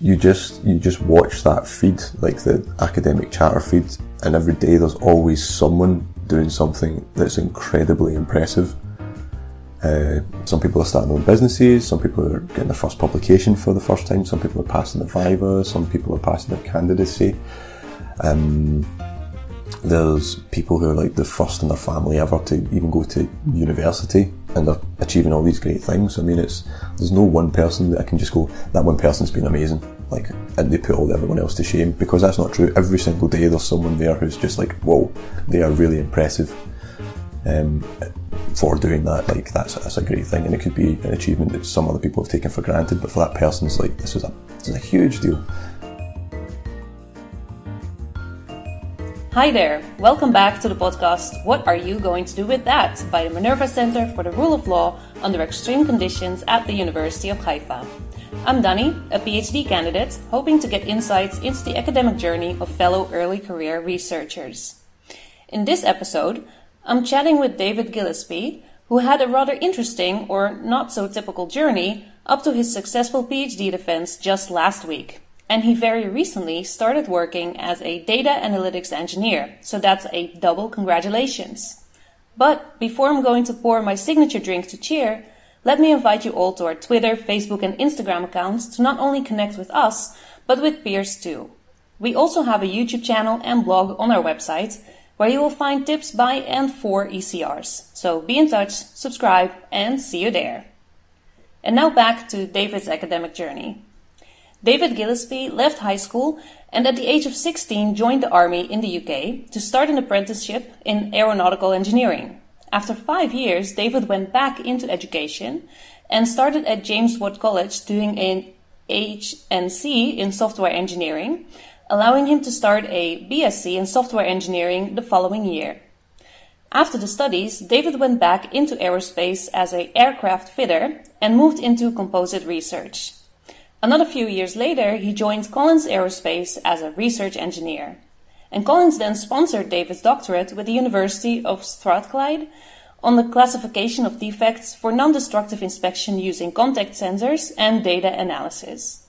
you just you just watch that feed, like the academic chatter feed, and every day there's always someone doing something that's incredibly impressive. Uh, some people are starting their own businesses, some people are getting their first publication for the first time, some people are passing the Viva, some people are passing their candidacy. Um, there's people who are like the first in their family ever to even go to university and they're achieving all these great things. I mean, it's there's no one person that I can just go that one person's been amazing, like and they put all everyone else to shame because that's not true. Every single day there's someone there who's just like, whoa, they are really impressive. Um, for doing that, like that's that's a great thing, and it could be an achievement that some other people have taken for granted, but for that person, it's like this is a this is a huge deal. Hi there, welcome back to the podcast What Are You Going to Do With That by the Minerva Center for the Rule of Law under extreme conditions at the University of Haifa. I'm Dani, a PhD candidate, hoping to get insights into the academic journey of fellow early career researchers. In this episode, I'm chatting with David Gillespie, who had a rather interesting or not so typical journey up to his successful PhD defense just last week and he very recently started working as a data analytics engineer, so that's a double congratulations. But before I'm going to pour my signature drink to cheer, let me invite you all to our Twitter, Facebook, and Instagram accounts to not only connect with us, but with peers too. We also have a YouTube channel and blog on our website where you will find tips by and for ECRs. So be in touch, subscribe, and see you there. And now back to David's academic journey. David Gillespie left high school and at the age of 16 joined the army in the UK to start an apprenticeship in aeronautical engineering. After five years, David went back into education and started at James Watt College doing an HNC in software engineering, allowing him to start a BSc in software engineering the following year. After the studies, David went back into aerospace as an aircraft fitter and moved into composite research. Another few years later, he joined Collins Aerospace as a research engineer. And Collins then sponsored David's doctorate with the University of Strathclyde on the classification of defects for non-destructive inspection using contact sensors and data analysis.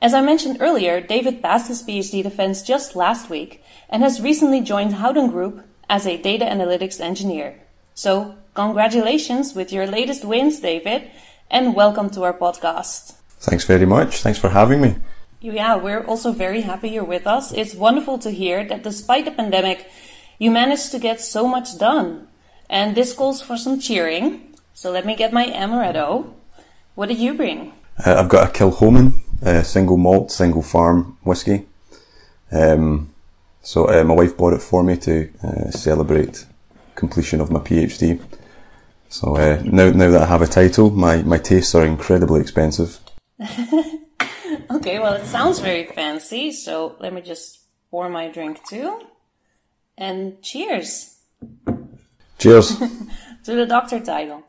As I mentioned earlier, David passed his PhD defense just last week and has recently joined Howden Group as a data analytics engineer. So, congratulations with your latest wins, David, and welcome to our podcast. Thanks very much. Thanks for having me. Yeah, we're also very happy you're with us. It's wonderful to hear that despite the pandemic, you managed to get so much done. And this calls for some cheering. So let me get my amaretto. What did you bring? Uh, I've got a Kilchoman, uh, single malt, single farm whiskey. Um, so uh, my wife bought it for me to uh, celebrate completion of my PhD. So uh, now, now that I have a title, my, my tastes are incredibly expensive. okay, well, it sounds very fancy, so let me just pour my drink too. And cheers. Cheers. to the doctor title.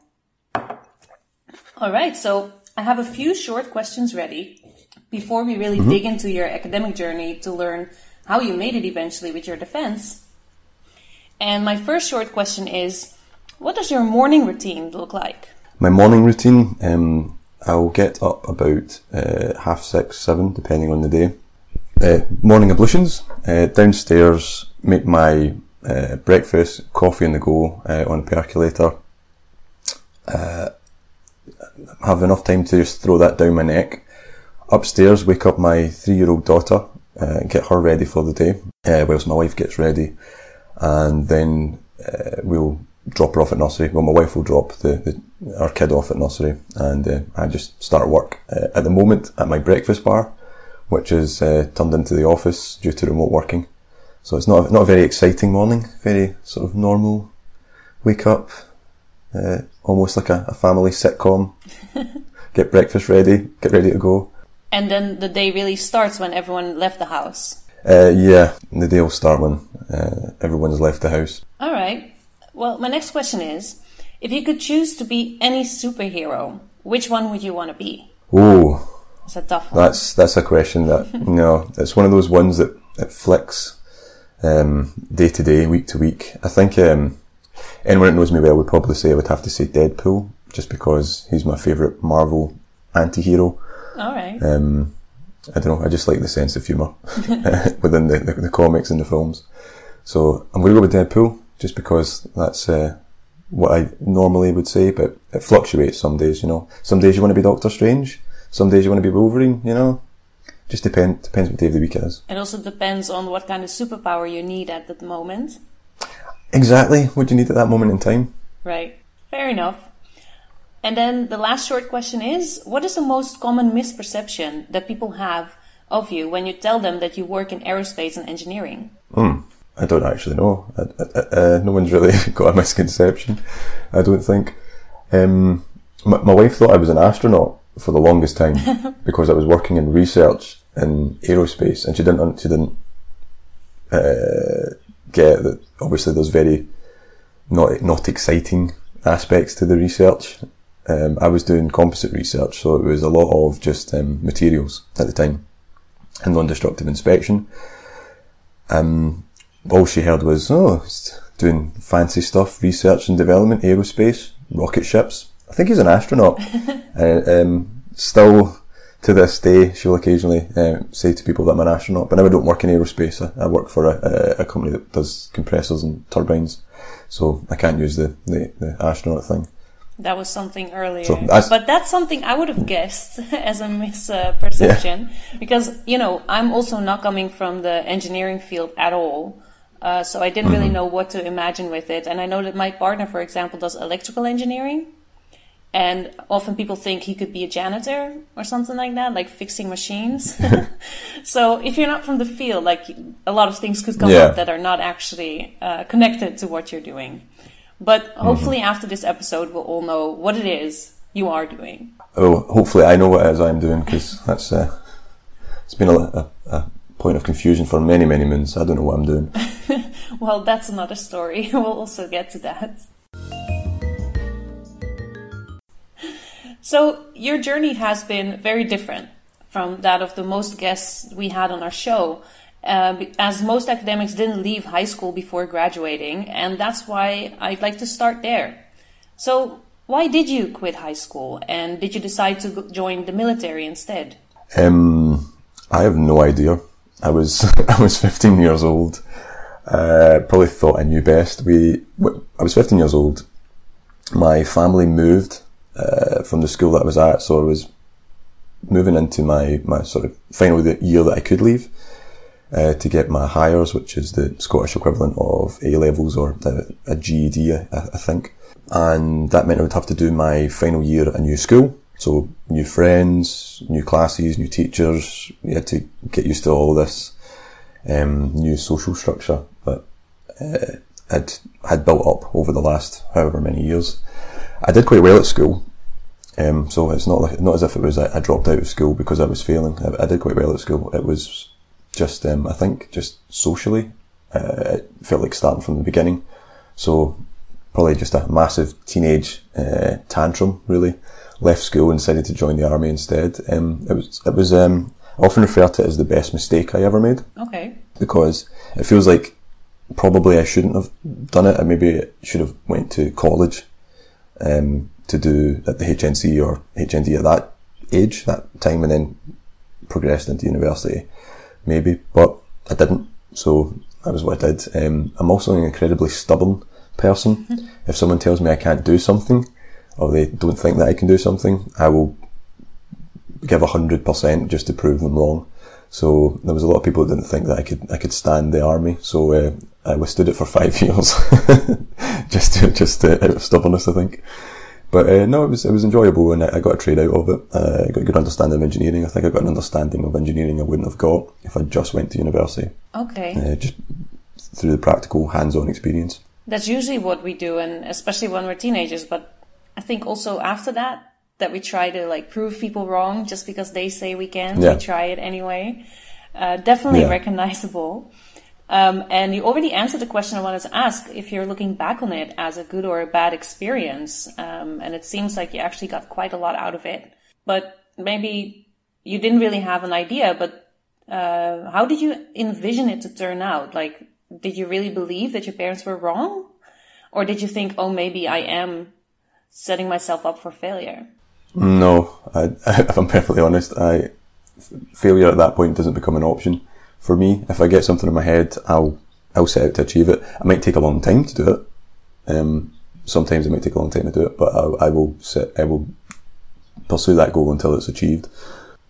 All right, so I have a few short questions ready before we really mm-hmm. dig into your academic journey to learn how you made it eventually with your defense. And my first short question is what does your morning routine look like? My morning routine, um, I'll get up about uh, half six, seven, depending on the day. Uh, morning ablutions, uh, downstairs, make my uh, breakfast, coffee on the go uh, on a percolator. Have enough time to just throw that down my neck. Upstairs, wake up my three-year-old daughter, get her ready for the day, whilst my wife gets ready, and then we'll drop her off at nursery. Well, my wife will drop the, the our kid off at nursery, and uh, I just start work uh, at the moment at my breakfast bar, which is uh, turned into the office due to remote working. So it's not not a very exciting morning. Very sort of normal. Wake up, uh, almost like a, a family sitcom. get breakfast ready, get ready to go. And then the day really starts when everyone left the house. Uh, yeah, the day will start when uh, everyone's left the house. All right. Well, my next question is if you could choose to be any superhero, which one would you want to be? Oh, That's a tough one. That's that's a question that you know it's one of those ones that it flicks um, day to day, week to week. I think um, anyone that knows me well would probably say I would have to say Deadpool, just because he's my favourite Marvel anti-hero. All right. Um, I don't know. I just like the sense of humour within the, the, the, comics and the films. So I'm going to go with Deadpool just because that's uh, what I normally would say, but it fluctuates some days. You know, some days you want to be Doctor Strange, some days you want to be Wolverine. You know, just depend depends what day of the week it is. It also depends on what kind of superpower you need at that moment. Exactly, what do you need at that moment in time? Right. Fair enough. And then the last short question is what is the most common misperception that people have of you when you tell them that you work in aerospace and engineering? Hmm. I don't actually know. I, I, uh, no one's really got a misconception, I don't think. Um, my, my, wife thought I was an astronaut for the longest time because I was working in research in aerospace, and she didn't she didn't uh, get that. Obviously, there's very not not exciting aspects to the research. Um, I was doing composite research, so it was a lot of just um, materials at the time and non-destructive inspection. Um, all she heard was, oh, he's doing fancy stuff, research and development, aerospace, rocket ships. I think he's an astronaut. uh, um, still to this day, she'll occasionally uh, say to people that I'm an astronaut, but now I don't work in aerospace. I, I work for a, a, company that does compressors and turbines, so I can't use the, the, the astronaut thing. That was something earlier. So that's, but that's something I would have guessed as a misperception. Yeah. Because, you know, I'm also not coming from the engineering field at all. Uh, so I didn't mm-hmm. really know what to imagine with it. And I know that my partner, for example, does electrical engineering. And often people think he could be a janitor or something like that, like fixing machines. so if you're not from the field, like a lot of things could come yeah. up that are not actually uh, connected to what you're doing. But mm-hmm. hopefully, mm-hmm. after this episode, we'll all know what it is you are doing. Oh, hopefully, I know what it is I'm doing because that's uh, it's been a, a, a, point of confusion for many, many moons. I don't know what I'm doing. well, that's another story. we'll also get to that. So, your journey has been very different from that of the most guests we had on our show uh, as most academics didn't leave high school before graduating, and that's why I'd like to start there. So, why did you quit high school, and did you decide to join the military instead? Um, I have no idea. I was I was 15 years old. Uh, probably thought I knew best. We I was 15 years old. My family moved uh, from the school that I was at, so I was moving into my my sort of final year that I could leave uh, to get my Highers, which is the Scottish equivalent of A levels or a GED, I, I, think. And that meant I would have to do my final year at a new school. So new friends, new classes, new teachers. You had to get used to all this um, new social structure that uh, had had built up over the last however many years. I did quite well at school. Um, so it's not like, not as if it was I, I dropped out of school because I was failing. I, I, did quite well at school. It was just um, I think just socially, uh, it felt like starting from the beginning. So probably just a massive teenage uh, tantrum. Really left school and decided to join the army instead. Um, it was it was um, I often refer to it as the best mistake I ever made. Okay. Because it feels like probably I shouldn't have done it. I maybe should have went to college um, to do at the HNC or HND at that age, that time, and then progressed into university maybe, but I didn't. So that was what I did. Um, I'm also an incredibly stubborn person. Mm-hmm. If someone tells me I can't do something, or they don't think that I can do something, I will give a hundred percent just to prove them wrong. So there was a lot of people that didn't think that I could I could stand the army. So uh, I withstood it for five years, just to, just to, out of stubbornness, I think. But uh, no, it was it was enjoyable, and I, I got a trade out of it. Uh, I got a good understanding of engineering. I think I got an understanding of engineering I wouldn't have got if I just went to university. Okay. Uh, just through the practical, hands-on experience. That's usually what we do, and especially when we're teenagers. But I think also after that, that we try to like prove people wrong just because they say we can. Yeah. We try it anyway. Uh, definitely yeah. recognizable. Um, and you already answered the question I wanted to ask if you're looking back on it as a good or a bad experience. Um, and it seems like you actually got quite a lot out of it. But maybe you didn't really have an idea, but uh, how did you envision it to turn out? Like, did you really believe that your parents were wrong? Or did you think, oh, maybe I am setting myself up for failure? No, I, if I'm perfectly honest, I failure at that point doesn't become an option for me. If I get something in my head, I'll I'll set out to achieve it. It might take a long time to do it. Um, sometimes it might take a long time to do it, but I, I will set, I will pursue that goal until it's achieved.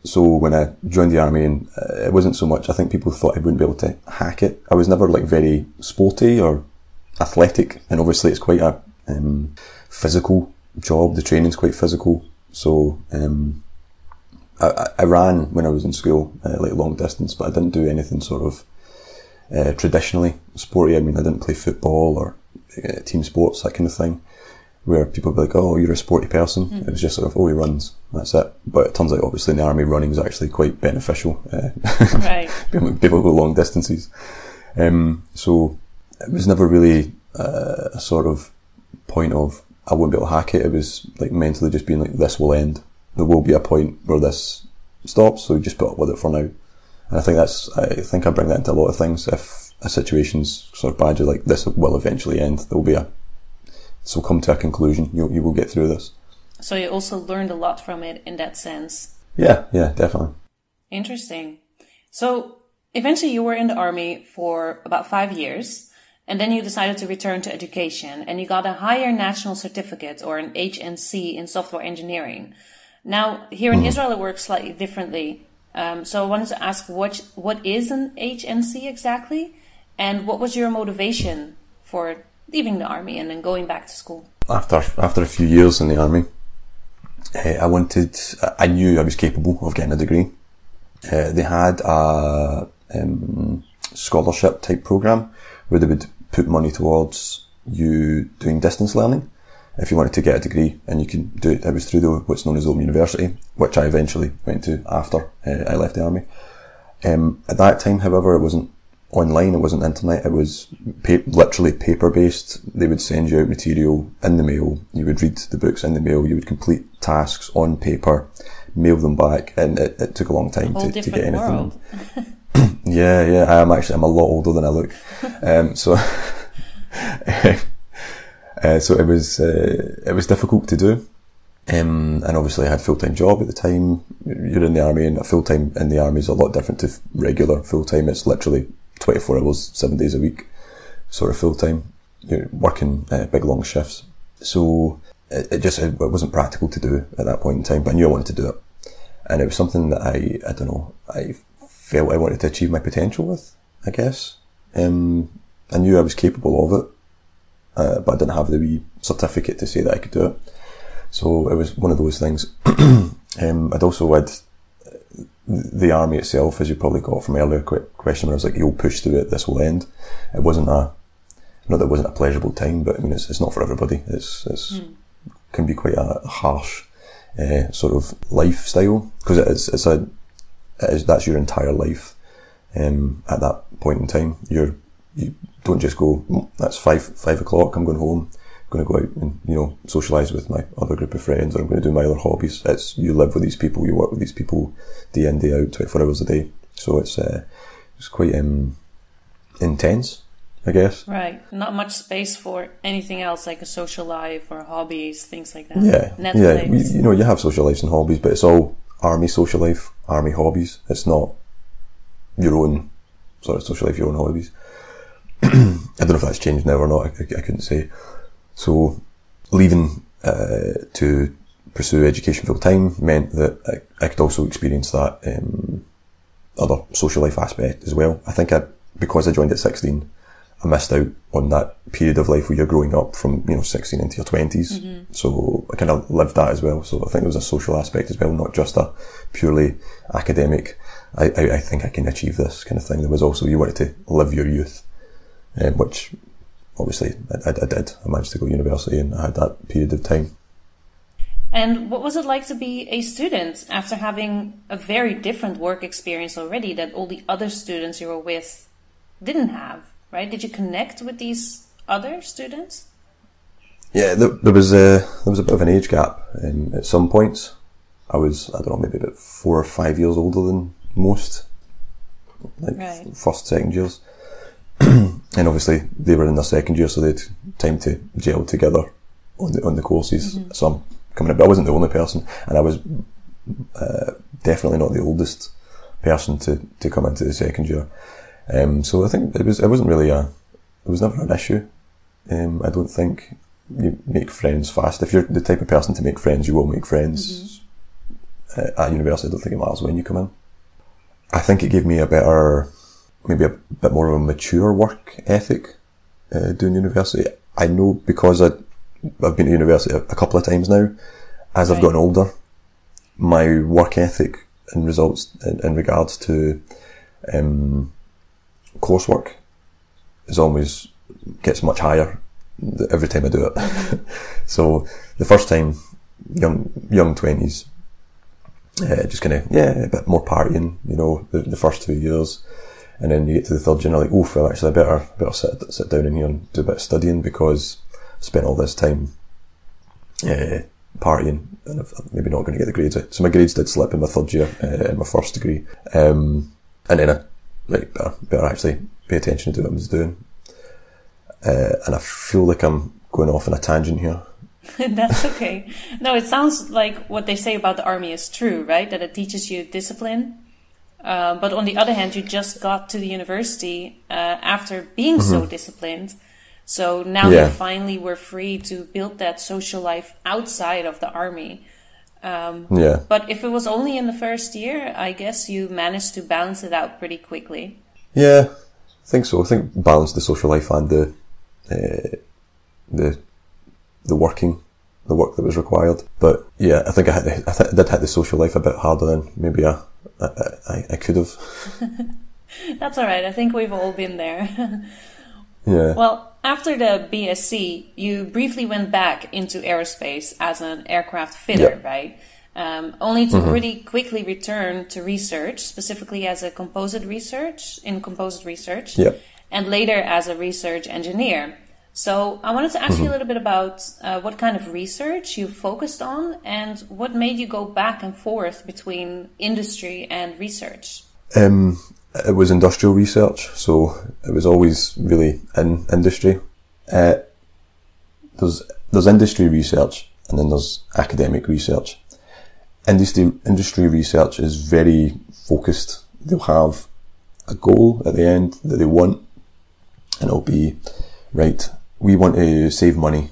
So when I joined the army, and uh, it wasn't so much. I think people thought I wouldn't be able to hack it. I was never like very sporty or athletic, and obviously it's quite a um, physical job. The training's quite physical, so um, I, I, ran when I was in school, uh, like long distance, but I didn't do anything sort of uh, traditionally sporty. I mean, I didn't play football or uh, team sports, that kind of thing where people be like, "Oh, you're a sporty person." Mm-hmm. It was just sort of, "Oh, he runs." That's it. But it turns out, obviously, in the army, running is actually quite beneficial. Uh, right. people go long distances. Um, so it was never really uh, a sort of point of I won't be able to hack it. It was like mentally just being like, "This will end. There will be a point where this stops." So just put up with it for now. And I think that's. I think I bring that into a lot of things. If a situation's sort of bad, you're like, "This will eventually end." There will be a so come to a conclusion. You you will get through this. So you also learned a lot from it in that sense. Yeah, yeah, definitely. Interesting. So eventually you were in the army for about five years. And then you decided to return to education and you got a higher national certificate or an HNC in software engineering. Now, here in mm. Israel, it works slightly differently. Um, so I wanted to ask what, what is an HNC exactly? And what was your motivation for leaving the army and then going back to school? After after a few years in the army, uh, I wanted. I knew I was capable of getting a degree. Uh, they had a um, scholarship type program where they would put money towards you doing distance learning if you wanted to get a degree and you could do it. It was through the, what's known as Open University, which I eventually went to after uh, I left the army. Um, at that time, however, it wasn't online. It wasn't internet. It was pa- literally paper based. They would send you out material in the mail. You would read the books in the mail. You would complete tasks on paper, mail them back, and it, it took a long time a to, to, get anything. yeah, yeah. I am actually. I'm a lot older than I look. Um, so, uh, so it was uh, it was difficult to do. Um, and obviously I had full time job at the time. You're in the army, and a full time in the army is a lot different to regular full time. It's literally 24 hours, seven days a week, sort of full time, You're working uh, big long shifts. So it, it just it, wasn't practical to do at that point in time, but I knew I wanted to do it. And it was something that I, I don't know, I felt I wanted to achieve my potential with, I guess. Um, I knew I was capable of it, uh, but I didn't have the wee certificate to say that I could do it. So it was one of those things. um, I'd also had the army itself, as you probably got from earlier question, where I was like, you'll push through it, this will end. It wasn't a, not that it wasn't a pleasurable time, but I mean, it's, it's not for everybody. It's, it's, mm. Can be quite a harsh, uh, sort of lifestyle, because it's, it's a, it is, that's your entire life, um, at that point in time. You're, you don't just go, mm, that's five, five o'clock, I'm going home I'm going to go out and you know socialize with my other group of friends, or I'm going to do my other hobbies. It's you live with these people, you work with these people day in day out, 24 hours a day. So it's uh, it's quite um, intense, I guess. Right. Not much space for anything else like a social life or hobbies, things like that. Yeah. Netflix. Yeah. You, you know, you have social lives and hobbies, but it's all army social life, army hobbies. It's not your own sort of social life, your own hobbies. I don't know if that's changed now or not. I, I, I couldn't say. So leaving uh, to pursue education full time meant that I, I, could also experience that um, other social life aspect as well. I think I, because I joined at 16, I missed out on that period of life where you're growing up from, you know, 16 into your 20s. Mm-hmm. So I kind of lived that as well. So I think there was a social aspect as well, not just a purely academic, I, I, I think I can achieve this kind of thing. There was also, you wanted to live your youth, um, which obviously I, I, did. I managed to go to university and I had that period of time. And what was it like to be a student after having a very different work experience already that all the other students you were with didn't have, right? Did you connect with these other students? Yeah, there, there was a there was a bit of an age gap in, at some points. I was I don't know maybe about four or five years older than most, like right. first second years. and obviously they were in their second year, so they had time to gel together on the on the courses. Mm-hmm. So I'm coming up, but I wasn't the only person, and I was uh, definitely not the oldest person to, to come into the second year. Um, so I think it was it wasn't really a it was never an issue. Um, I don't think you make friends fast. If you're the type of person to make friends, you will make friends mm-hmm. at university. I don't think it matters when you come in. I think it gave me a better, maybe a bit more of a mature work ethic uh, doing university. I know because I, I've been to university a, a couple of times now. As right. I've gotten older, my work ethic and results in, in regards to um, coursework is always gets much higher every time I do it. so the first time, young young twenties, uh, just kind of yeah, a bit more partying, you know, the, the first two years, and then you get to the third year, like, oh, well, actually, I better better sit sit down in here and do a bit of studying because I spent all this time uh, partying, and I'm maybe not going to get the grades. So my grades did slip in my third year uh, in my first degree, um, and then I like better, better actually pay attention to what I was doing. Uh, and I feel like I'm going off on a tangent here. That's okay. No, it sounds like what they say about the army is true, right? That it teaches you discipline. Uh, but on the other hand, you just got to the university uh, after being mm-hmm. so disciplined. So now yeah. you finally were free to build that social life outside of the army. Um, yeah. But if it was only in the first year, I guess you managed to balance it out pretty quickly. Yeah, I think so. I think balance the social life and the uh, the the working, the work that was required. But yeah, I think I, the, I, th- I did hit the social life a bit harder than maybe I I, I, I could have. That's all right. I think we've all been there. yeah. Well, after the BSc, you briefly went back into aerospace as an aircraft fitter, yeah. right? Um, only to mm-hmm. really quickly return to research, specifically as a composite research in composite research, yeah. and later as a research engineer. So I wanted to ask mm-hmm. you a little bit about uh, what kind of research you focused on and what made you go back and forth between industry and research. Um, it was industrial research, so it was always really in industry. Uh, there's there's industry research and then there's academic research. Industry industry research is very focused. They'll have a goal at the end that they want, and it'll be right we want to save money,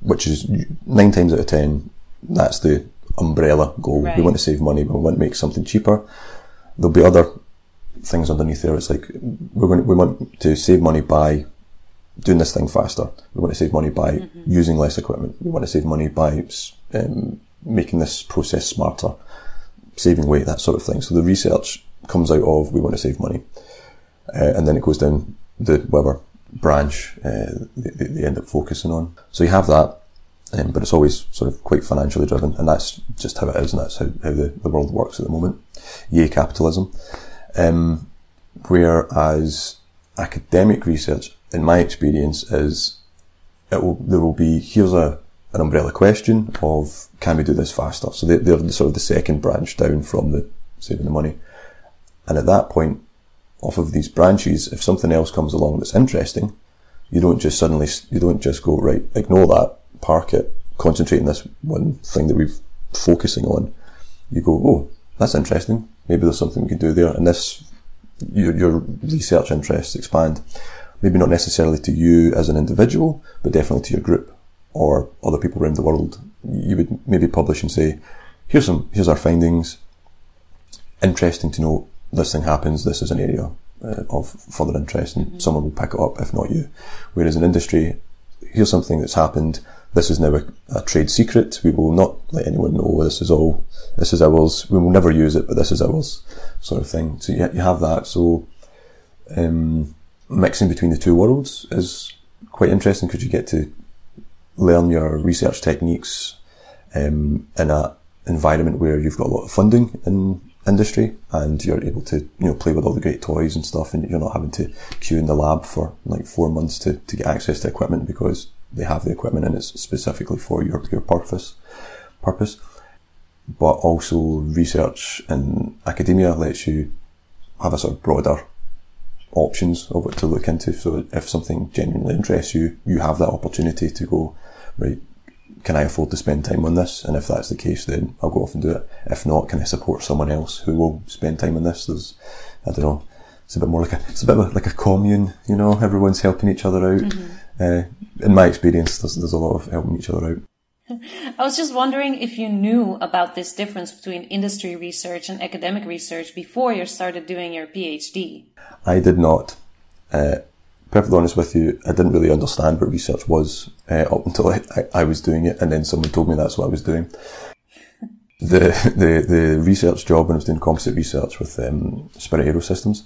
which is nine times out of ten, that's the umbrella goal. Right. We want to save money, but we want to make something cheaper. There'll be other things underneath there. It's like we're going to, we want to save money by doing this thing faster. We want to save money by mm-hmm. using less equipment. We want to save money by um, making this process smarter, saving weight, that sort of thing. So the research comes out of we want to save money, uh, and then it goes down the whatever branch uh, they, they, end up focusing on. So you have that, um, but it's always sort of quite financially driven, and that's just how it is, and that's how, how the, the world works at the moment. Yay, capitalism. Um, whereas academic research, in my experience, is it will, there will be, here's a, an umbrella question of can we do this faster? So they, they're sort of the second branch down from the saving the money. And at that point, off of these branches, if something else comes along that's interesting, you don't just suddenly, you don't just go, right, ignore that, park it, concentrate on this one thing that we're focusing on. You go, oh, that's interesting. Maybe there's something we could do there. And this, your, your research interests expand. Maybe not necessarily to you as an individual, but definitely to your group or other people around the world. You would maybe publish and say, here's some, here's our findings. Interesting to know this thing happens, this is an area uh, of further interest and mm-hmm. someone will pick it up, if not you. Whereas in industry, here's something that's happened. This is now a, a, trade secret. We will not let anyone know this is all, this is ours. We will never use it, but this is ours sort of thing. So you, you have that. So, um, mixing between the two worlds is quite interesting because you get to learn your research techniques, um, in a environment where you've got a lot of funding in industry and you're able to, you know, play with all the great toys and stuff and you're not having to queue in the lab for like four months to, to get access to equipment because they have the equipment and it's specifically for your, your purpose, purpose. But also research in academia lets you have a sort of broader options of what to look into. So if something genuinely interests you, you have that opportunity to go, right, can I afford to spend time on this? And if that's the case, then I'll go off and do it. If not, can I support someone else who will spend time on this? There's, I don't know, it's a bit more like a, it's a bit like a commune, you know, everyone's helping each other out. Mm-hmm. Uh, in my experience, there's, there's a lot of helping each other out. I was just wondering if you knew about this difference between industry research and academic research before you started doing your PhD. I did not. Uh, perfectly honest with you, I didn't really understand what research was uh, up until I, I, I, was doing it, and then someone told me that's what I was doing. the, the the research job when I was doing composite research with um, Spirit Aerosystems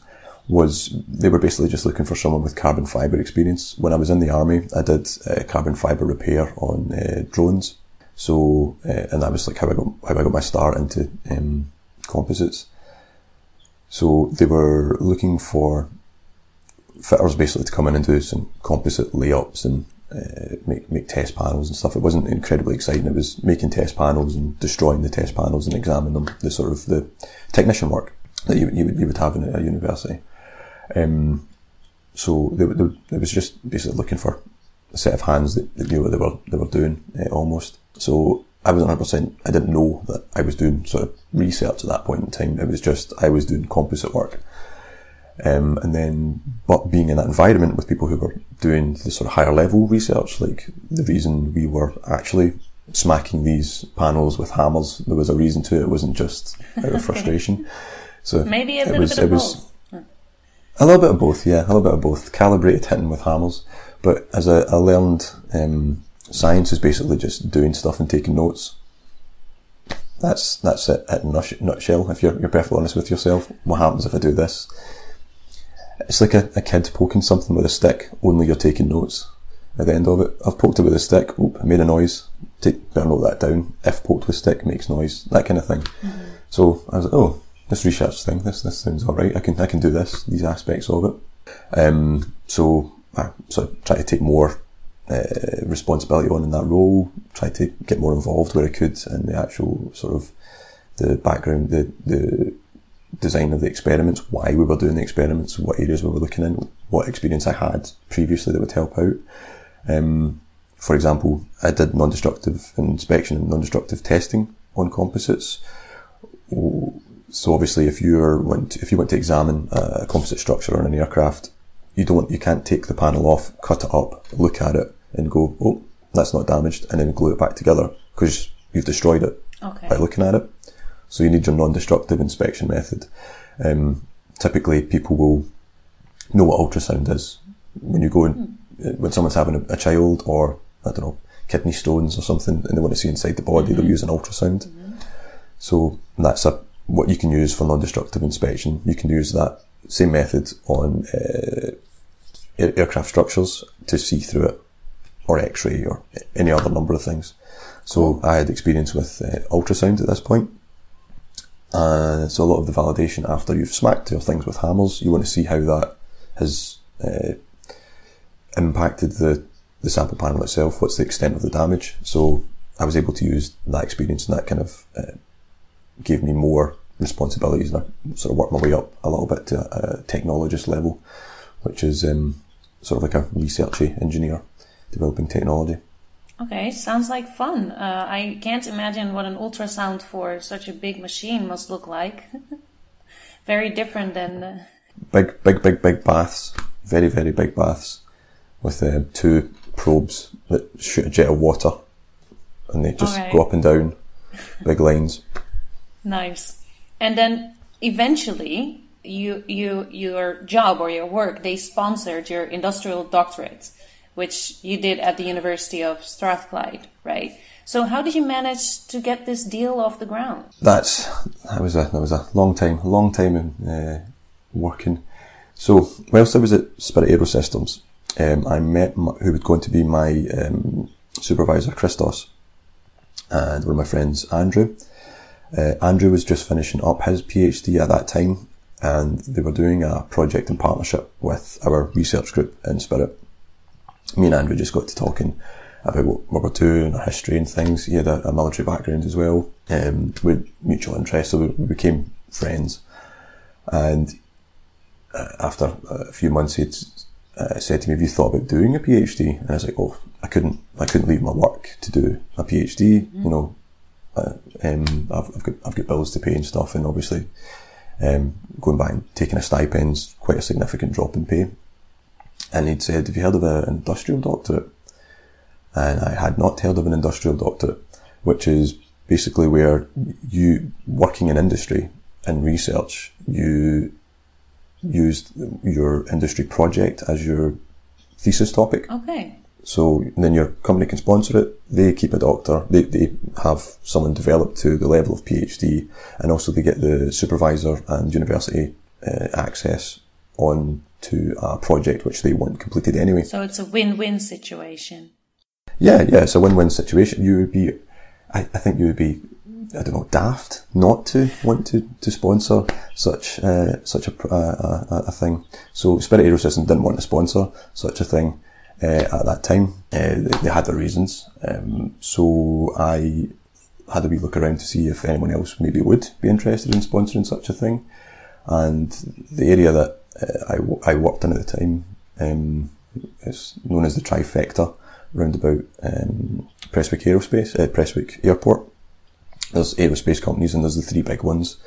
was they were basically just looking for someone with carbon fibre experience. When I was in the army, I did uh, carbon fibre repair on uh, drones. So, uh, and that was like how I got how I got my start into um, composites. So they were looking for fitters basically to come in and do some composite layups and uh, make make test panels and stuff. It wasn't incredibly exciting. It was making test panels and destroying the test panels and examining them. The sort of the technician work that you you, you would have in a university. Um, so they, they, they, was just basically looking for a set of hands that, that knew what they were they were doing uh, almost. So I was 100%. I didn't know that I was doing sort of research at that point in time. It was just I was doing composite work. Um, and then, but being in that environment with people who were doing the sort of higher level research, like the reason we were actually smacking these panels with hammers, there was a reason to it. It wasn't just out of frustration. So maybe a it was, bit of it was, both. A little bit of both, yeah, a little bit of both. Calibrated hitting with hammers, but as I, I learned, um, science is basically just doing stuff and taking notes. That's that's it in a nutshell. If you're you're perfectly honest with yourself, what happens if I do this? It's like a, a kid poking something with a stick. Only you're taking notes at the end of it. I've poked it with a stick. Oop, I made a noise. Take, better note that down. If poked with stick makes noise. That kind of thing. Mm-hmm. So I was like, oh, this research thing, this this sounds all right. I can I can do this, these aspects of it. Um, so I so try to take more uh, responsibility on in that role. Try to get more involved where I could in the actual sort of the background, the the design of the experiments, why we were doing the experiments, what areas we were looking in, what experience I had previously that would help out. Um, for example, I did non-destructive inspection and non-destructive testing on composites. So obviously, if you're went if you want to examine a composite structure on an aircraft, you don't you can't take the panel off, cut it up, look at it, and go, oh, that's not damaged, and then glue it back together because you've destroyed it okay. by looking at it. So you need your non-destructive inspection method. Um, typically, people will know what ultrasound is when you go in, mm. when someone's having a, a, child or I don't know kidney stones or something, and they want to see inside the body, mm-hmm. they'll use an ultrasound. Mm-hmm. So that's a what you can use for non-destructive inspection. You can use that same method on uh, aircraft structures to see through it, or X-ray, or any other number of things. So I had experience with uh, ultrasound at this point. And so a lot of the validation after you've smacked your things with hammers, you want to see how that has uh, impacted the, the sample panel itself. What's the extent of the damage? So I was able to use that experience and that kind of uh, gave me more responsibilities and I sort of worked my way up a little bit to a, a technologist level, which is um, sort of like a researchy engineer developing technology. Okay, sounds like fun. Uh, I can't imagine what an ultrasound for such a big machine must look like. very different than. Uh... Big, big, big, big baths. Very, very big baths with uh, two probes that shoot a jet of water and they just right. go up and down. Big lines. Nice. And then eventually, you you your job or your work they sponsored your industrial doctorate, which you did at the University of Strathclyde, right? So how did you manage to get this deal off the ground? That's that was a that was a long time, long time in uh, working. So whilst I was at Spirit Aerosystems, um, I met my, who was going to be my um, supervisor, Christos, and one of my friends, Andrew. Uh, Andrew was just finishing up his PhD at that time, and they were doing a project in partnership with our research group in Spirit. Me and Andrew just got to talking about what, what we're doing, our history and things. He had a, a military background as well, um, with mutual interests, so we, we became friends. And uh, after a few months, he'd uh, said to me, "Have you thought about doing a PhD?" And I was like, "Oh, I couldn't I couldn't leave my work to do a PhD. Mm. You know, um, I've, I've, got I've got bills to pay and stuff, and obviously um, going back and taking a stipend's quite a significant drop in pay. And he'd said, "Have you heard of an industrial doctorate?" And I had not heard of an industrial doctorate, which is basically where you working in industry and research, you used your industry project as your thesis topic. Okay. So then your company can sponsor it. They keep a doctor. They, they have someone developed to the level of PhD and also they get the supervisor and university uh, access on to a project which they want completed anyway. So it's a win-win situation. Yeah, yeah, it's a win-win situation. You would be, I, I think you would be, I don't know, daft not to want to, to sponsor such, uh, such a, a, a, thing. So Spirit Aerosystem didn't want to sponsor such a thing uh, at that time. Uh, they, they, had their reasons. Um, so I had a wee look around to see if anyone else maybe would be interested in sponsoring such a thing. And the area that uh, I, I worked in at the time um, is known as the trifecta, round about um, Aerospace, uh, Airport. There's aerospace companies and there's the three big ones.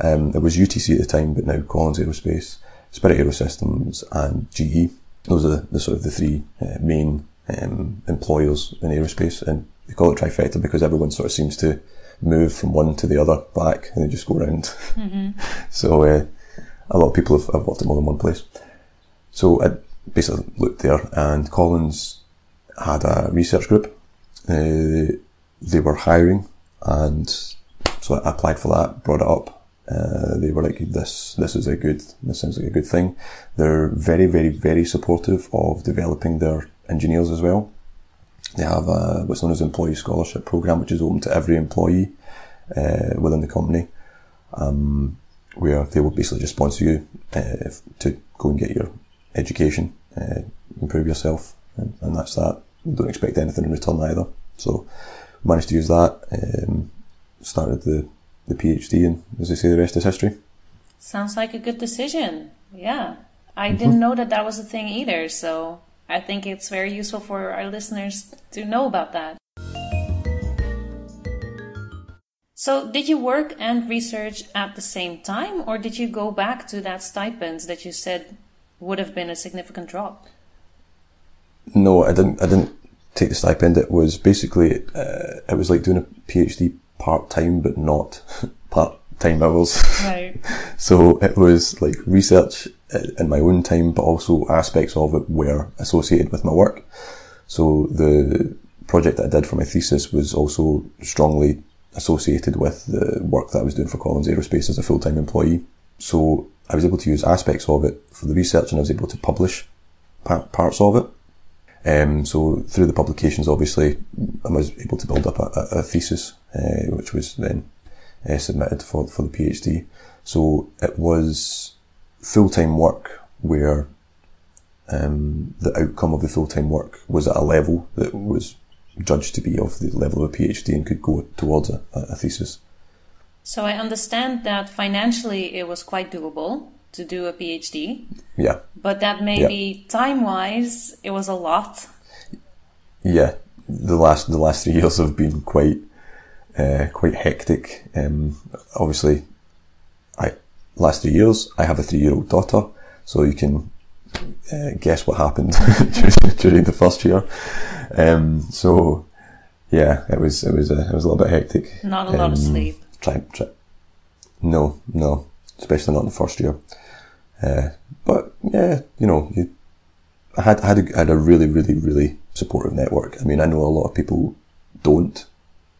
Um, it was UTC at the time, but now Collins Aerospace, Spirit Aerosystems and GE. Those are the, the sort of the three uh, main um, employers in aerospace, and they call it trifecta because everyone sort of seems to move from one to the other back, and they just go around. Mm-hmm. so uh, a lot of people have, have worked at more than one place. So I basically looked there, and Collins had a research group. Uh, they were hiring, and so I applied for that, brought it up, uh, they were like, this, this is a good, this sounds like a good thing. They're very, very, very supportive of developing their engineers as well. They have a, what's known as employee scholarship program, which is open to every employee, uh, within the company. Um, where they will basically just sponsor you, uh, to go and get your education, uh, improve yourself, and, and, that's that. Don't expect anything in return either. So, managed to use that, um, started the the PhD, and as I say, the rest is history. Sounds like a good decision. Yeah. I mm-hmm. didn't know that that was a thing either, so I think it's very useful for our listeners to know about that. So, did you work and research at the same time, or did you go back to that stipend that you said would have been a significant drop? No, I didn't. I didn't take the stipend. It was basically uh, it was like doing a PhD part time, but not part time hours. Right. so it was like research in my own time, but also aspects of it were associated with my work. So the project that I did for my thesis was also strongly associated with the work that I was doing for Collins Aerospace as a full-time employee. So I was able to use aspects of it for the research and I was able to publish parts of it. Um, so through the publications, obviously, I was able to build up a, a thesis, uh, which was then uh, submitted for, for the PhD. So it was full-time work where um, the outcome of the full-time work was at a level that was judged to be of the level of a PhD and could go towards a, a thesis. So I understand that financially it was quite doable to do a PhD. Yeah. But that maybe yeah. time wise, it was a lot. Yeah, the last the last three years have been quite uh, quite hectic. Um, obviously, I last three years I have a three year old daughter, so you can uh, guess what happened during the first year. Um, so yeah, it was it was a, it was a little bit hectic. Not a um, lot of um, sleep. Try, try, no, no, especially not in the first year. Uh, but yeah, you know, you, I had I had a, had a really really really supportive network. I mean, I know a lot of people don't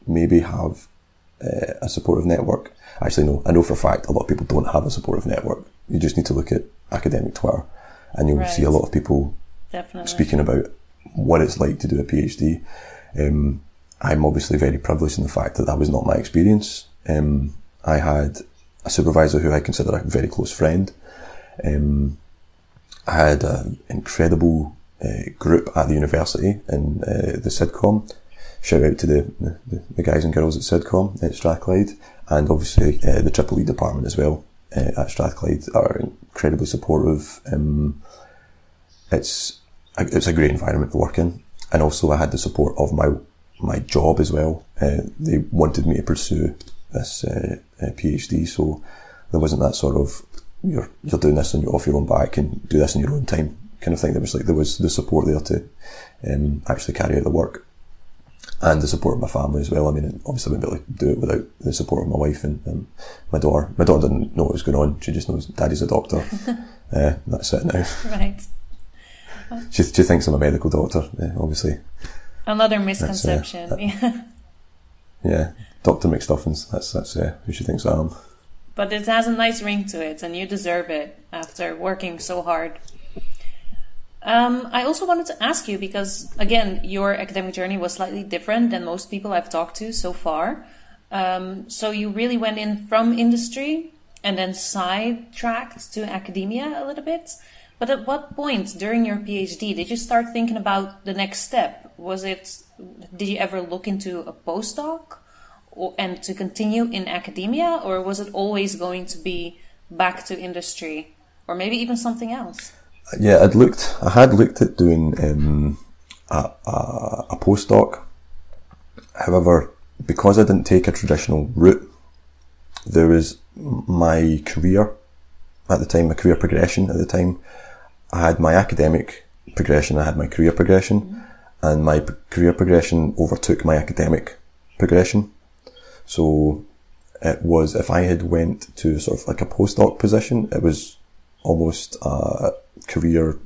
maybe have uh, a supportive network. Actually, no, I know for a fact a lot of people don't have a supportive network. You just need to look at academic Twitter, and you'll right. see a lot of people Definitely. speaking about what it's like to do a PhD. Um, I'm obviously very privileged in the fact that that was not my experience. Um, I had a supervisor who I consider a very close friend um, I had an incredible uh, group at the university in uh, the CIDCOM. Shout out to the, the, the, guys and girls at CIDCOM at Strathclyde and obviously uh, the Triple E department as well uh, at Strathclyde are incredibly supportive. Um, it's a, it's a great environment to work in. and also I had the support of my my job as well. Uh, they wanted me to pursue this uh PhD, so there wasn't that sort of you're you're doing this and you're off your own back and do this in your own time kind of thing. There was like there was the support there to um, actually carry out the work, and the support of my family as well. I mean, obviously I wouldn't be able to do it without the support of my wife and um, my daughter. My daughter didn't know what was going on. She just knows daddy's a doctor. uh, that's it now. Right. She, she thinks I'm a medical doctor, obviously. Another misconception. Uh, that, yeah, Doctor McStuffins. That's that's uh, who she thinks I am. But it has a nice ring to it, and you deserve it after working so hard. Um, I also wanted to ask you because, again, your academic journey was slightly different than most people I've talked to so far. Um, so you really went in from industry and then sidetracked to academia a little bit. But at what point during your PhD did you start thinking about the next step? Was it, did you ever look into a postdoc and to continue in academia, or was it always going to be back to industry, or maybe even something else? Yeah, I'd looked. I had looked at doing um, a, a, a postdoc. However, because I didn't take a traditional route, there was my career at the time, my career progression at the time I had my academic progression, I had my career progression, mm-hmm. and my career progression overtook my academic progression. So it was if I had went to sort of like a postdoc position, it was almost a career,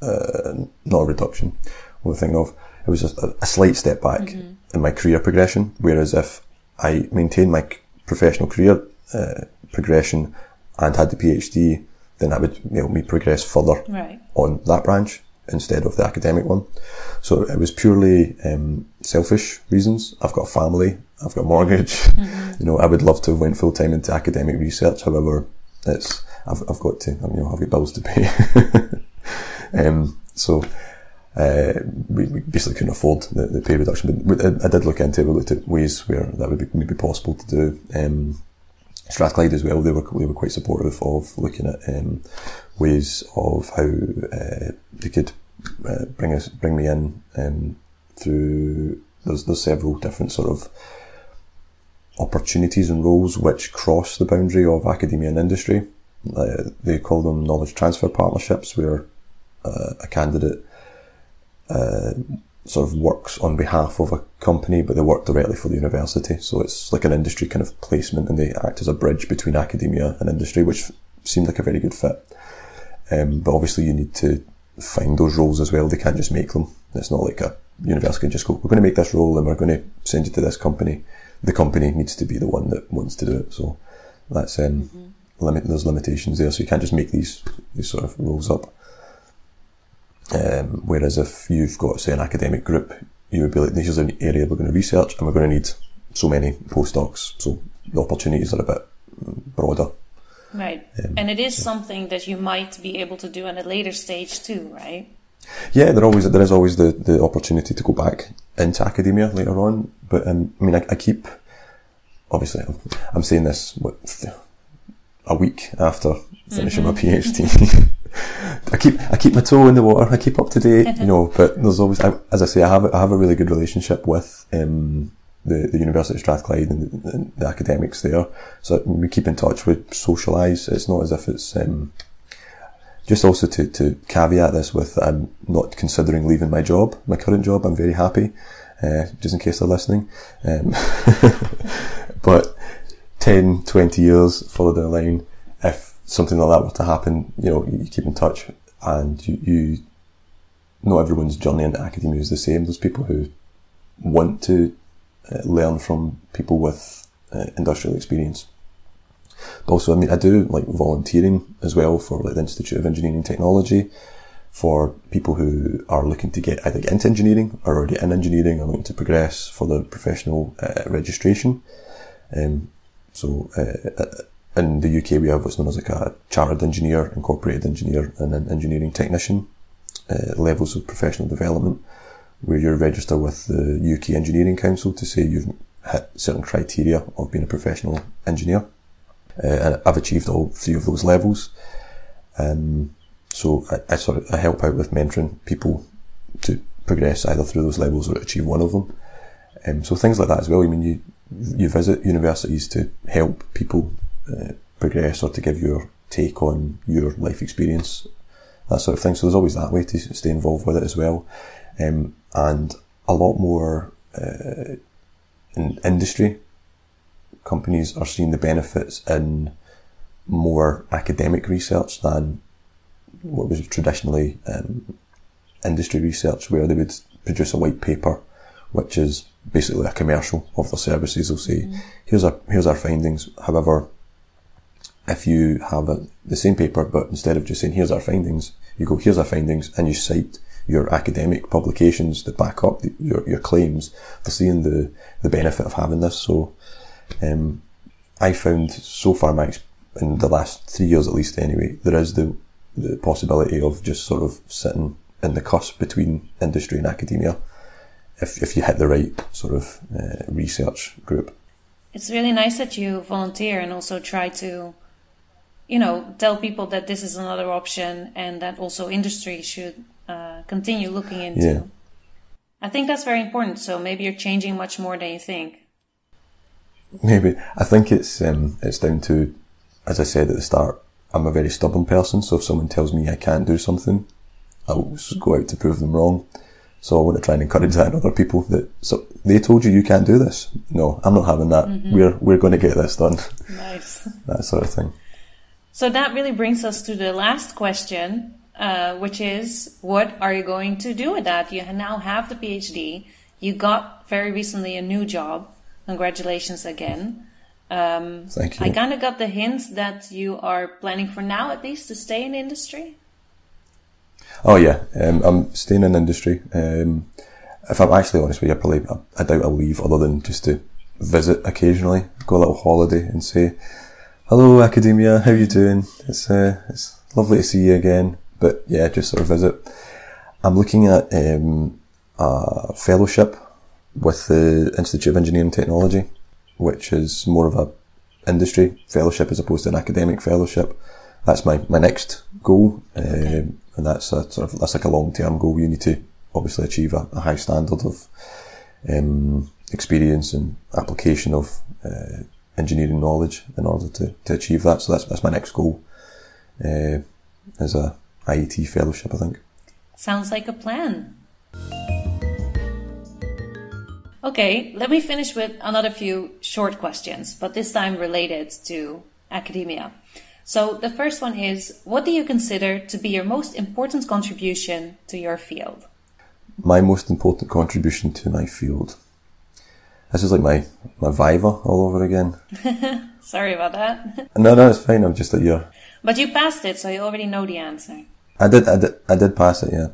uh, not a reduction. What I think of it was a, a slight step back mm-hmm. in my career progression. Whereas if I maintained my professional career uh, progression and had the PhD, then that would help me progress further right. on that branch instead of the academic one. So it was purely um, selfish reasons. I've got a family, I've got a mortgage. Mm-hmm. You know, I would love to have went full time into academic research. However, it's I've, I've got to, you know, I've got bills to pay. um, so uh, we, we, basically couldn't afford the, the pay reduction. But I, I, did look into it. We looked at ways where that would be maybe possible to do. Um, Strathclyde as well, they were they were quite supportive of looking at um, ways of how uh, they could uh, bring us bring me in um, through. There's there's several different sort of opportunities and roles which cross the boundary of academia and industry. Uh, they call them knowledge transfer partnerships, where uh, a candidate uh, sort of works on behalf of a company, but they work directly for the university. So it's like an industry kind of placement and they act as a bridge between academia and industry, which seemed like a very good fit. Um, but obviously you need to find those roles as well. They can't just make them. It's not like a university can just go, we're going to make this role and we're going to send you to this company. The company needs to be the one that wants to do it. So that's, um, mm-hmm. limit, there's limitations there. So you can't just make these, these sort of roles up. Um, whereas if you've got, say, an academic group, you would be like, this is an area we're going to research and we're going to need so many postdocs. So the opportunities are a bit broader. Right. Um, and it is something that you might be able to do at a later stage too, right? Yeah, there always there is always the, the opportunity to go back into academia later on. But um, I mean, I, I keep obviously I'm, I'm saying this what, a week after finishing mm-hmm. my PhD. I keep I keep my toe in the water. I keep up to date, you know. But there's always, I, as I say, I have I have a really good relationship with um, the the University of Strathclyde and the, the, the, academics there. So we keep in touch. We socialise. It's not as if it's um, just also to to caveat this with I'm not considering leaving my job, my current job. I'm very happy. Uh, just in case they're listening. Um, but 10, 20 years further down the line, if something like that were to happen, you know, you keep in touch and you, you not everyone's journey into academia is the same. There's people who want to uh, learn from people with uh, industrial experience. But also, I mean, I do like volunteering as well for like the Institute of Engineering Technology for people who are looking to get either get into engineering or already in engineering or looking to progress for the professional uh, registration. Um, so uh, in the UK, we have what's known as like a chartered engineer, incorporated engineer, and an engineering technician uh, levels of professional development, where you're registered with the UK Engineering Council to say you've hit certain criteria of being a professional engineer. Uh, and I've achieved all three of those levels. Um, so I, I, sort of I help out with mentoring people to progress either through those levels or achieve one of them. Um, so things like that as well. I mean, you you visit universities to help people uh, progress or to give your take on your life experience, that sort of thing. So there's always that way to stay involved with it as well, um, and a lot more uh, in industry. Companies are seeing the benefits in more academic research than what was traditionally um, industry research, where they would produce a white paper, which is basically a commercial of their services. They'll say, mm. "Here's our here's our findings." However, if you have a, the same paper, but instead of just saying, "Here's our findings," you go, "Here's our findings," and you cite your academic publications that back up the, your your claims. They're seeing the the benefit of having this. So, um, I found so far my in the last three years at least anyway, there is the the possibility of just sort of sitting in the cusp between industry and academia if, if you hit the right sort of uh, research group. It's really nice that you volunteer and also try to, you know, tell people that this is another option and that also industry should uh, continue looking into. Yeah. I think that's very important. So maybe you're changing much more than you think. Maybe I think it's um, it's down to, as I said at the start, I'm a very stubborn person. So if someone tells me I can't do something, I'll go out to prove them wrong. So I want to try and encourage that in other people that so they told you you can't do this. No, I'm not having that. Mm-hmm. We're we're going to get this done. Nice. that sort of thing. So that really brings us to the last question, uh, which is, what are you going to do with that? You now have the PhD. You got very recently a new job. Congratulations again. Um, Thank you. I kind of got the hint that you are planning for now, at least, to stay in industry. Oh yeah, um, I'm staying in industry. Um, if I'm actually honest with you, I probably I, I doubt I'll leave other than just to visit occasionally, go a little holiday and say, "Hello, academia, how you doing? It's uh, it's lovely to see you again." But yeah, just sort of visit. I'm looking at um, a fellowship with the Institute of Engineering Technology, which is more of a industry fellowship as opposed to an academic fellowship. That's my, my next goal. Um, and that's a sort of that's like a long term goal. You need to obviously achieve a, a high standard of um, experience and application of uh, engineering knowledge in order to, to achieve that. So that's that's my next goal uh, as a IET fellowship. I think. Sounds like a plan. Okay, let me finish with another few short questions, but this time related to academia. So the first one is what do you consider to be your most important contribution to your field? My most important contribution to my field. This is like my, my Viva all over again. Sorry about that. No, no, it's fine. I'm just at your. But you passed it, so you already know the answer. I did, I did, I did pass it, yeah.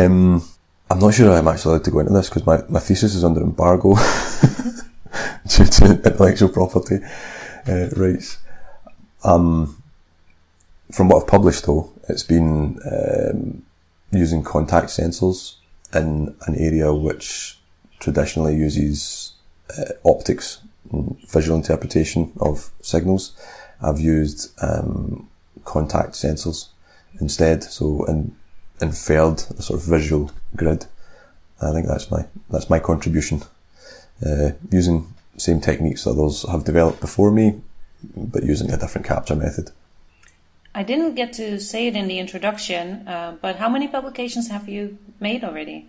Um, I'm not sure I'm actually allowed to go into this because my, my thesis is under embargo due to intellectual property uh, rights. Um, from what I've published though, it's been um, using contact sensors in an area which traditionally uses uh, optics visual interpretation of signals. I've used um, contact sensors instead, so in, inferred a sort of visual grid. I think that's my that's my contribution. Uh, using same techniques that others have developed before me, but using a different capture method. I didn't get to say it in the introduction, uh, but how many publications have you made already?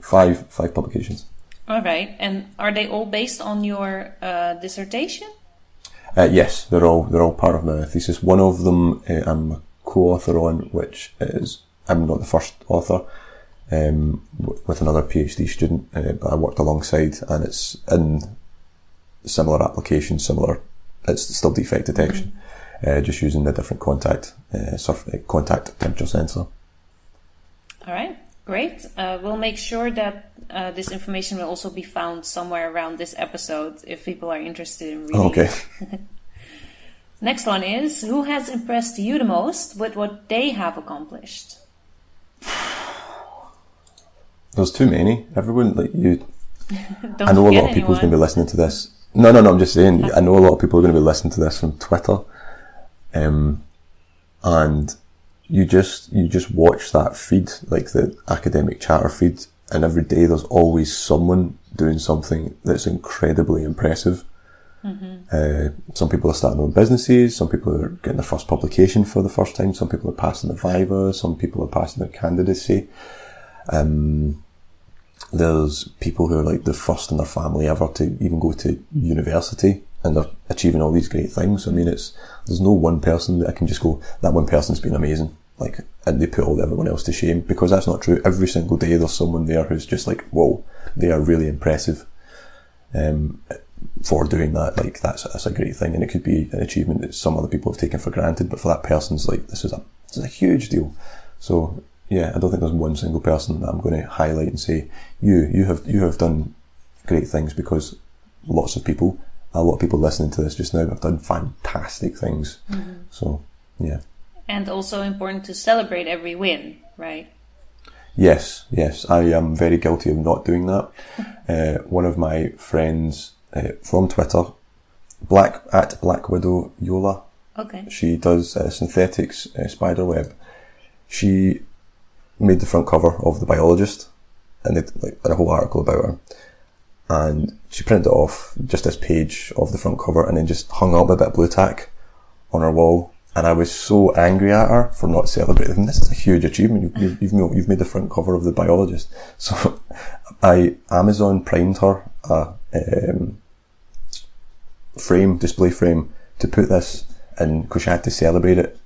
Five, five publications. All right, and are they all based on your uh, dissertation? Uh, yes, they're all they're all part of my thesis. One of them uh, I'm a co-author on, which is I'm not the first author. Um, with another PhD student, uh, but I worked alongside, and it's in similar applications, similar it's still defect detection, mm-hmm. uh, just using the different contact uh, surf, uh, contact temperature sensor. All right, great. Uh, we'll make sure that uh, this information will also be found somewhere around this episode if people are interested in reading. Okay. Next one is who has impressed you the most with what they have accomplished? There's too many. Everyone like you. I know a lot of people's going to be listening to this no, no, no. I'm just saying. I know a lot of people are going to be listening to this from Twitter, um, and you just you just watch that feed, like the academic chatter feed, and every day there's always someone doing something that's incredibly impressive. Uh, some people are starting their own businesses. Some people are getting their first publication for the first time. Some people are passing the Viva. Some people are passing their candidacy. Um, there's people who are like the first in their family ever to even go to university and they're achieving all these great things. I mean, it's, there's no one person that I can just go, that one person's been amazing. Like, and they put all everyone else to shame because that's not true. Every single day there's someone there who's just like, whoa, they are really impressive. Um, for doing that, like that's that's a great thing, and it could be an achievement that some other people have taken for granted, but for that person's like this is a this is a huge deal. So yeah, I don't think there's one single person that I'm going to highlight and say you you have you have done great things because lots of people, a lot of people listening to this just now have done fantastic things. So yeah. And also important to celebrate every win, right? Yes, yes, I am very guilty of not doing that. uh, one of my friends uh, from Twitter, Black at Black Widow Yola, Okay. she does uh, synthetics uh, spider web. She made the front cover of the biologist, and it like a whole article about her. And she printed it off just this page of the front cover, and then just hung up a bit of Blu Tack on her wall. And I was so angry at her for not celebrating. This is a huge achievement. You've, you've, you've made the front cover of the biologist. So I Amazon primed her a um, frame, display frame, to put this in because she had to celebrate it.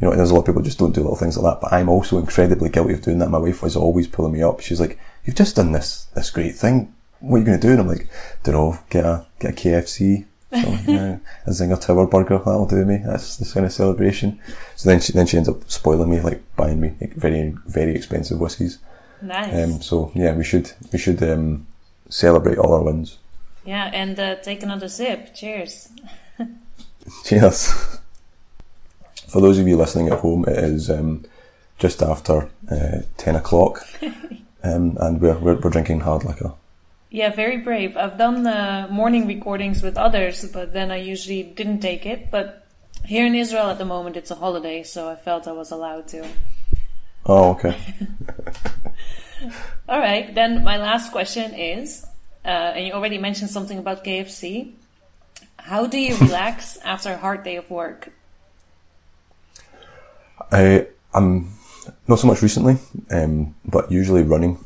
You know, and there's a lot of people just don't do little things like that, but I'm also incredibly guilty of doing that. My wife was always pulling me up. She's like, you've just done this, this great thing. What are you going to do? And I'm like, don't know, get a, get a KFC. So, yeah, a Zinger Tower burger, that'll do me. That's the kind of celebration. So then she, then she ends up spoiling me, like buying me like, very, very expensive whiskies. Nice. Um, so yeah, we should, we should, um, celebrate all our wins. yeah, and uh, take another sip. Cheers. Cheers. For those of you listening at home, it is um, just after uh, 10 o'clock um, and we're, we're, we're drinking hard liquor. Yeah, very brave. I've done uh, morning recordings with others, but then I usually didn't take it. But here in Israel at the moment, it's a holiday, so I felt I was allowed to. Oh, okay. All right, then my last question is, uh, and you already mentioned something about KFC. How do you relax after a hard day of work? I, I'm not so much recently, um, but usually running.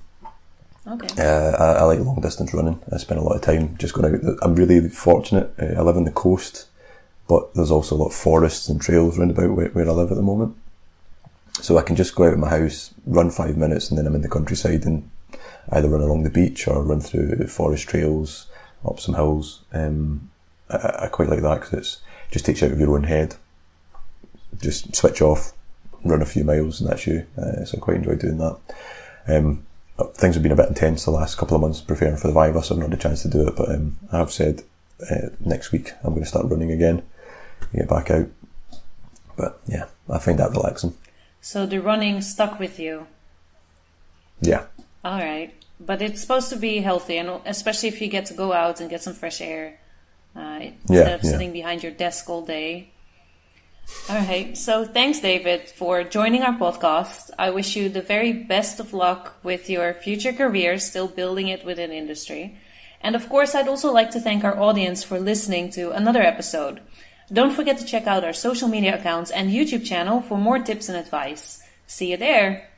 Okay. Uh, I, I like long distance running. I spend a lot of time just going out. I'm really fortunate. Uh, I live on the coast, but there's also a lot of forests and trails round about where, where I live at the moment. So I can just go out of my house, run five minutes, and then I'm in the countryside and either run along the beach or run through forest trails, up some hills. Um, I, I quite like that because it just takes you out of your own head. Just switch off, run a few miles, and that's you. Uh, so I quite enjoy doing that. Um, things have been a bit intense the last couple of months preparing for the Viva, so I've not had a chance to do it. But um, I have said uh, next week I'm going to start running again, get back out. But yeah, I find that relaxing. So the running stuck with you. Yeah, All right. But it's supposed to be healthy, and especially if you get to go out and get some fresh air uh, instead of yeah. sitting behind your desk all day. All right. So thanks, David, for joining our podcast. I wish you the very best of luck with your future career, still building it within industry. And of course, I'd also like to thank our audience for listening to another episode. Don't forget to check out our social media accounts and YouTube channel for more tips and advice. See you there.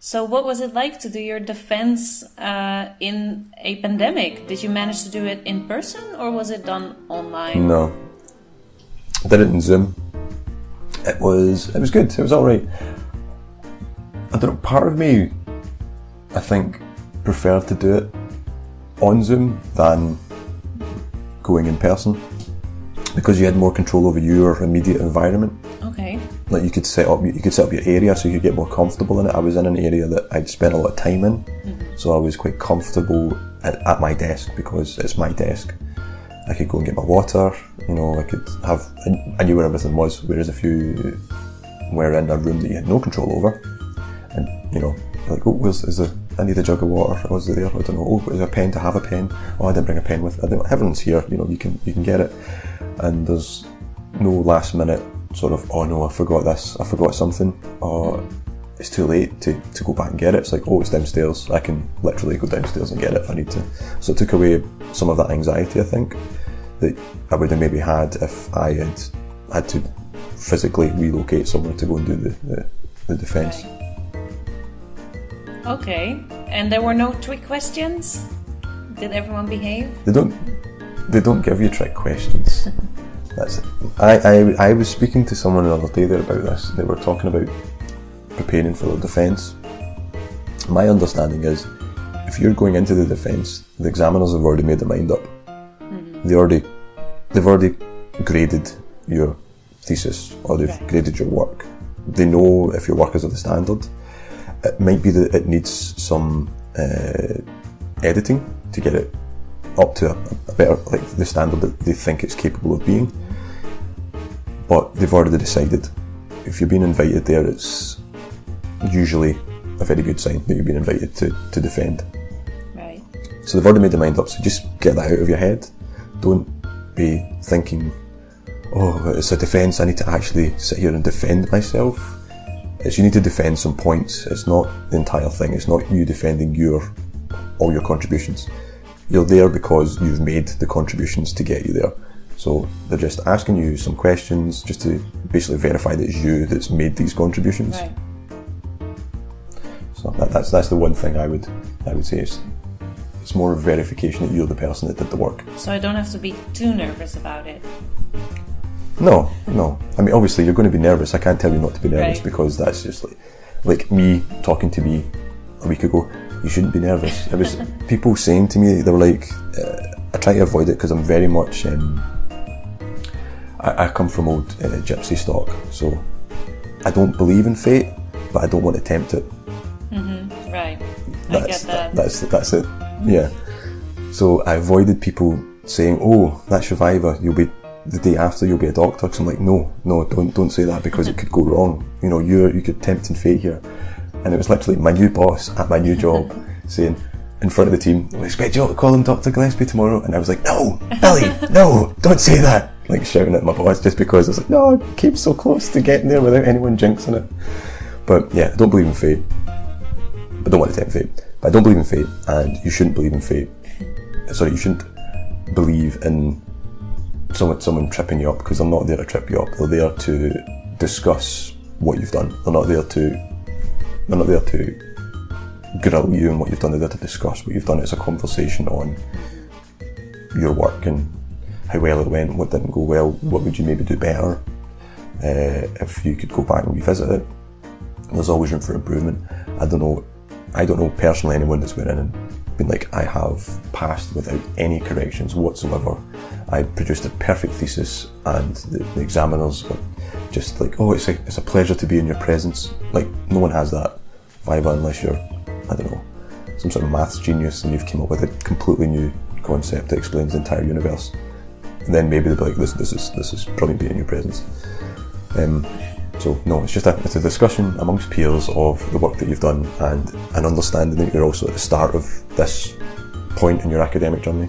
So, what was it like to do your defense uh, in a pandemic? Did you manage to do it in person or was it done online? no, did it in Zoom. It was it was good. It was all right. I don't know. Part of me, I think, preferred to do it on Zoom than going in person because you had more control over your immediate environment. Okay. like you could set up you could set up your area so you could get more comfortable in it. I was in an area that I'd spent a lot of time in, mm-hmm. so I was quite comfortable at, at my desk because it's my desk. I could go and get my water, you know, I could have I- knew where everything was, whereas if you were in a room that you had no control over and you know, like, oh where's is there I need a jug of water, was it there? I don't know. Oh, is there a pen to have a pen? Oh I didn't bring a pen with I don't, everyone's here, you know, you can you can get it. And there's no last minute sort of, oh no, I forgot this, I forgot something, or it's too late to, to go back and get it. It's like, oh, it's downstairs. I can literally go downstairs and get it if I need to. So it took away some of that anxiety, I think, that I would have maybe had if I had had to physically relocate somewhere to go and do the, the, the defence. Okay, and there were no trick questions? Did everyone behave? They don't they don't give you trick questions. That's it. I, I, I was speaking to someone the other day there about this. They were talking about preparing for the defence. My understanding is if you're going into the defence, the examiners have already made their mind up. They already they've already graded your thesis or they've Right. graded your work. They know if your work is of the standard. It might be that it needs some uh, editing to get it up to a, a better like the standard that they think it's capable of being. But they've already decided. If you've been invited there, it's usually a very good sign that you've been invited to, to defend. Right. So they've already made their mind up, so just get that out of your head. Don't be thinking, oh, it's a defence, I need to actually sit here and defend myself. It's you need to defend some points. It's not the entire thing. It's not you defending your all your contributions. You're there because you've made the contributions to get you there. So they're just asking you some questions just to basically verify that it's you that's made these contributions. Right. So that, that's that's the one thing I would I would say is it's more of verification that you're the person that did the work. So I don't have to be too nervous about it. No, no. I mean, obviously you're going to be nervous. I can't tell you not to be nervous Right. because that's just like like me talking to me a week ago. You shouldn't be nervous. It was people saying to me they were like, uh, I try to avoid it because I'm very much. Um, I, I come from old uh, gypsy stock, so I don't believe in fate, but I don't want to tempt it. Mhm. Right. I that's get that. that's that's it. Yeah. So I avoided people saying, "Oh, that's Survivor. You'll be the day after. You'll be a doctor." Because I'm like, "No, no, don't don't say that because it could go wrong. You know, you're you could tempt in fate here." And it was literally my new boss at my new job saying. In front of the team, we expect you all to call him Dr. Gillespie tomorrow. And I was like, no, Billy, no, don't say that. Like shouting at my boss just because I was like, no, I came so close to getting there without anyone jinxing it. But yeah, I don't believe in fate. I don't want to tempt fate. But I don't believe in fate, and you shouldn't believe in fate. Sorry, you shouldn't believe in someone someone tripping you up because they're not there to trip you up. They're there to discuss what you've done. They're not there to. They're not there to grill you and what you've done. They're there to discuss what you've done. It's a conversation on your work and how well it went, what didn't go well, what would you maybe do better. Uh, if you could go back and revisit it, there's always room for improvement. I don't know. I don't know personally anyone that's went in and been like, I have passed without any corrections whatsoever. I produced a perfect thesis, and the, the examiners were just like, oh, it's a, it's a pleasure to be in your presence. Like, no one has that viva unless you're, I don't know, some sort of maths genius and you've come up with a completely new concept that explains the entire universe. And then maybe they'll be like, this, this is this is brilliant being in your presence. Um, so no, it's just a, it's a discussion amongst peers of the work that you've done and an understanding that you're also at the start of this point in your academic journey.